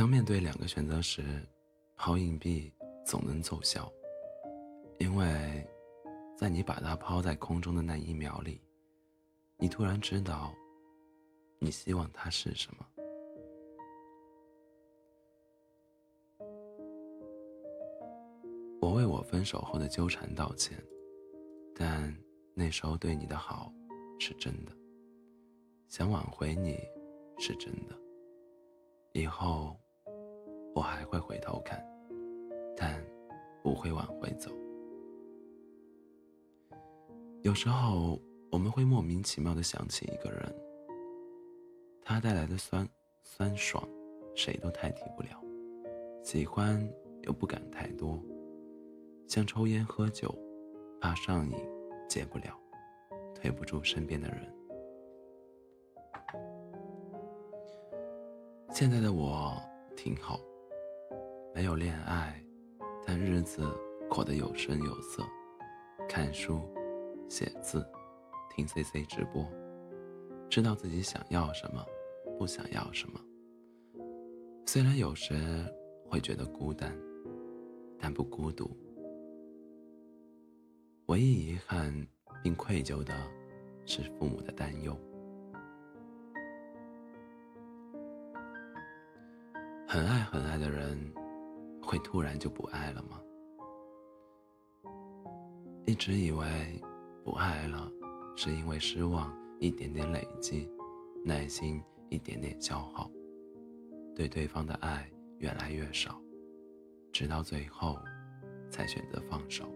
当面对两个选择时，抛硬币总能奏效，因为在你把它抛在空中的那一秒里，你突然知道，你希望它是什么。我为我分手后的纠缠道歉，但那时候对你的好是真的，想挽回你是真的，以后我还会回头看，但不会往回走。有时候我们会莫名其妙的想起一个人，他带来的酸酸爽，谁都代替不了，喜欢又不敢太多。像抽烟喝酒，怕上瘾，戒不了，推不住身边的人。现在的我挺好，没有恋爱，但日子过得有声有色，看书、写字、听 CC 直播，知道自己想要什么，不想要什么。虽然有时会觉得孤单，但不孤独。唯一遗憾并愧疚的是父母的担忧。很爱很爱的人，会突然就不爱了吗？一直以为不爱了，是因为失望一点点累积，耐心一点点消耗，对对方的爱越来越少，直到最后才选择放手。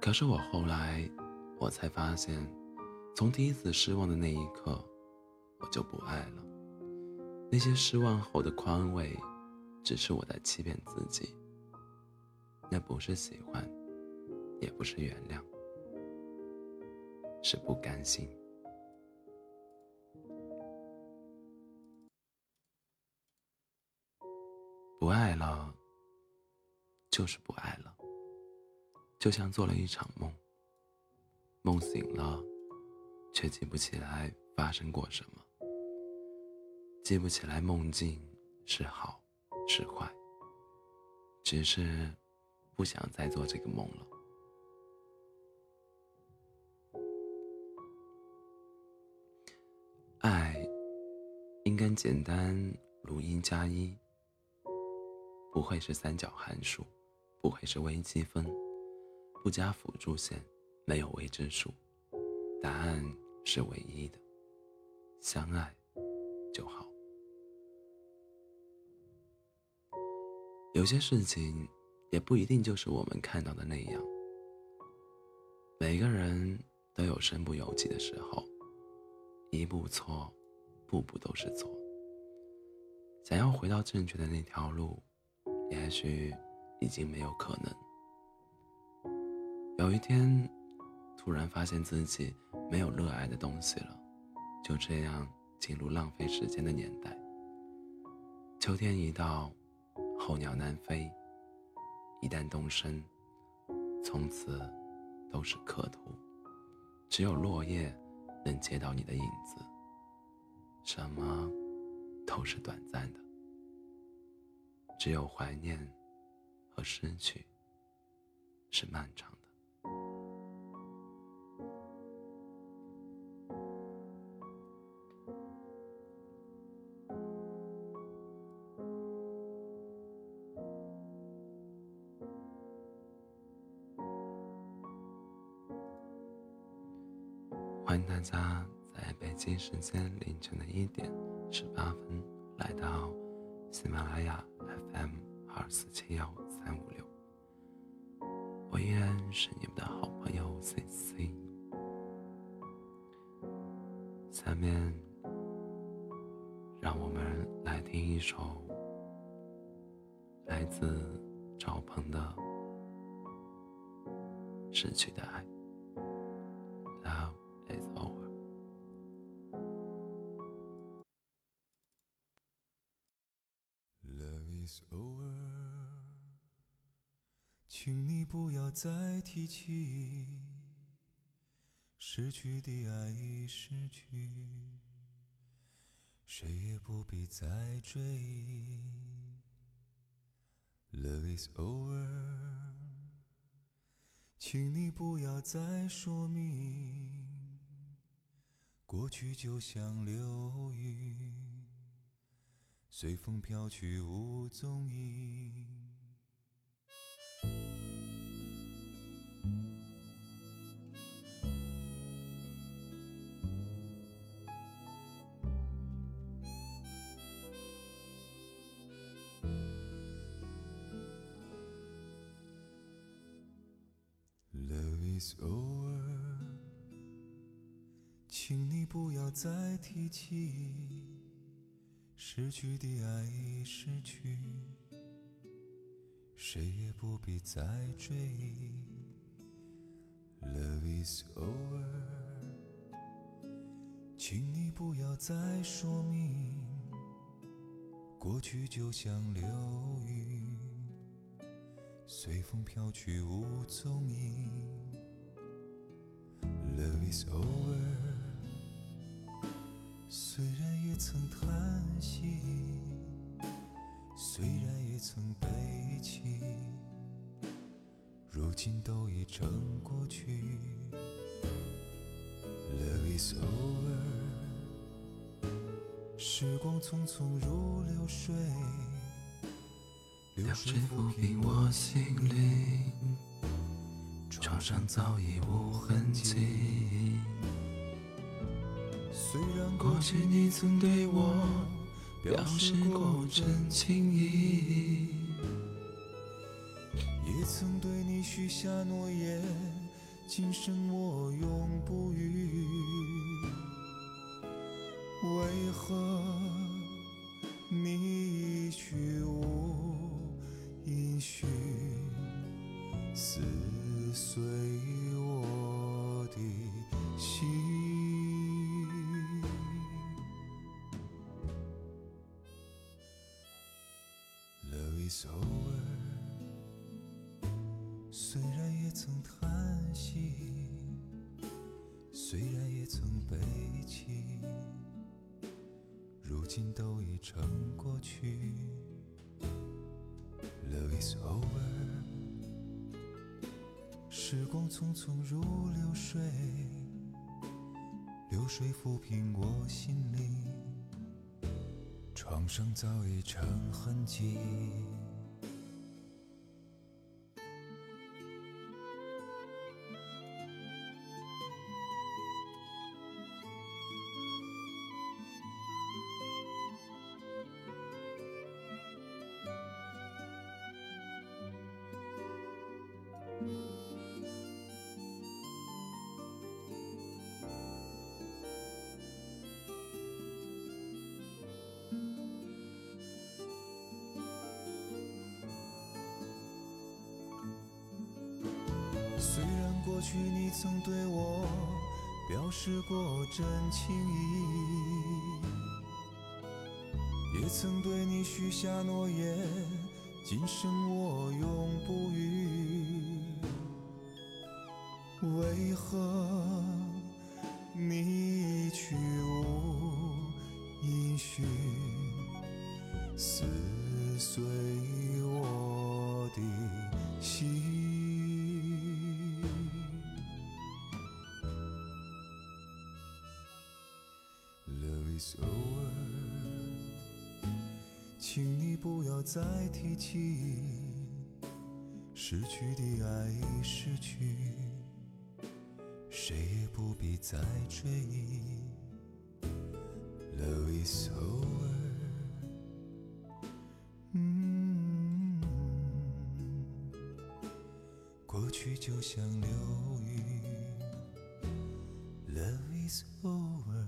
可是我后来，我才发现，从第一次失望的那一刻，我就不爱了。那些失望后的宽慰，只是我在欺骗自己。那不是喜欢，也不是原谅，是不甘心。不爱了，就是不爱了。就像做了一场梦，梦醒了，却记不起来发生过什么，记不起来梦境是好是坏，只是不想再做这个梦了。爱应该简单如一加一，不会是三角函数，不会是微积分。不加辅助线，没有未知数，答案是唯一的，相爱就好。有些事情也不一定就是我们看到的那样。每个人都有身不由己的时候，一步错，步步都是错。想要回到正确的那条路，也许已经没有可能。有一天，突然发现自己没有热爱的东西了，就这样进入浪费时间的年代。秋天一到，候鸟南飞，一旦动身，从此都是客途，只有落叶能接到你的影子。什么都是短暂的，只有怀念和失去是漫长的。欢迎大家在北京时间凌晨的一点十八分来到喜马拉雅 FM 二四七幺三五六，我依然是你们的好朋友 C C。下面，让我们来听一首来自赵鹏的《失去的爱》。Love 请你不要再提起，失去的爱已失去，谁也不必再追忆。Love is over，请你不要再说明。过去就像流云，随风飘去无踪影。It's over，请你不要再提起，失去的爱已失去，谁也不必再追忆。Love is over，请你不要再说明，过去就像流云。随风飘去无踪影。Love is over，虽然也曾叹息，虽然也曾悲泣，如今都已成过去。Love is over，时光匆匆如流水。流水抚平我心灵，创伤早已无痕迹。虽然过去你曾对我表示过真情意，也曾对你许下诺言，今生我永不渝。为何你 is over，虽然也曾叹息，虽然也曾悲泣，如今都已成过去。Love is over，时光匆匆如流水，流水抚平我心灵。创伤早已成痕迹。去你曾对我表示过真情意，也曾对你许下诺言，今生我永不渝。为何请你不要再提起失去的爱已失去谁也不必再追忆。Love is over 过去就像流云。Love is over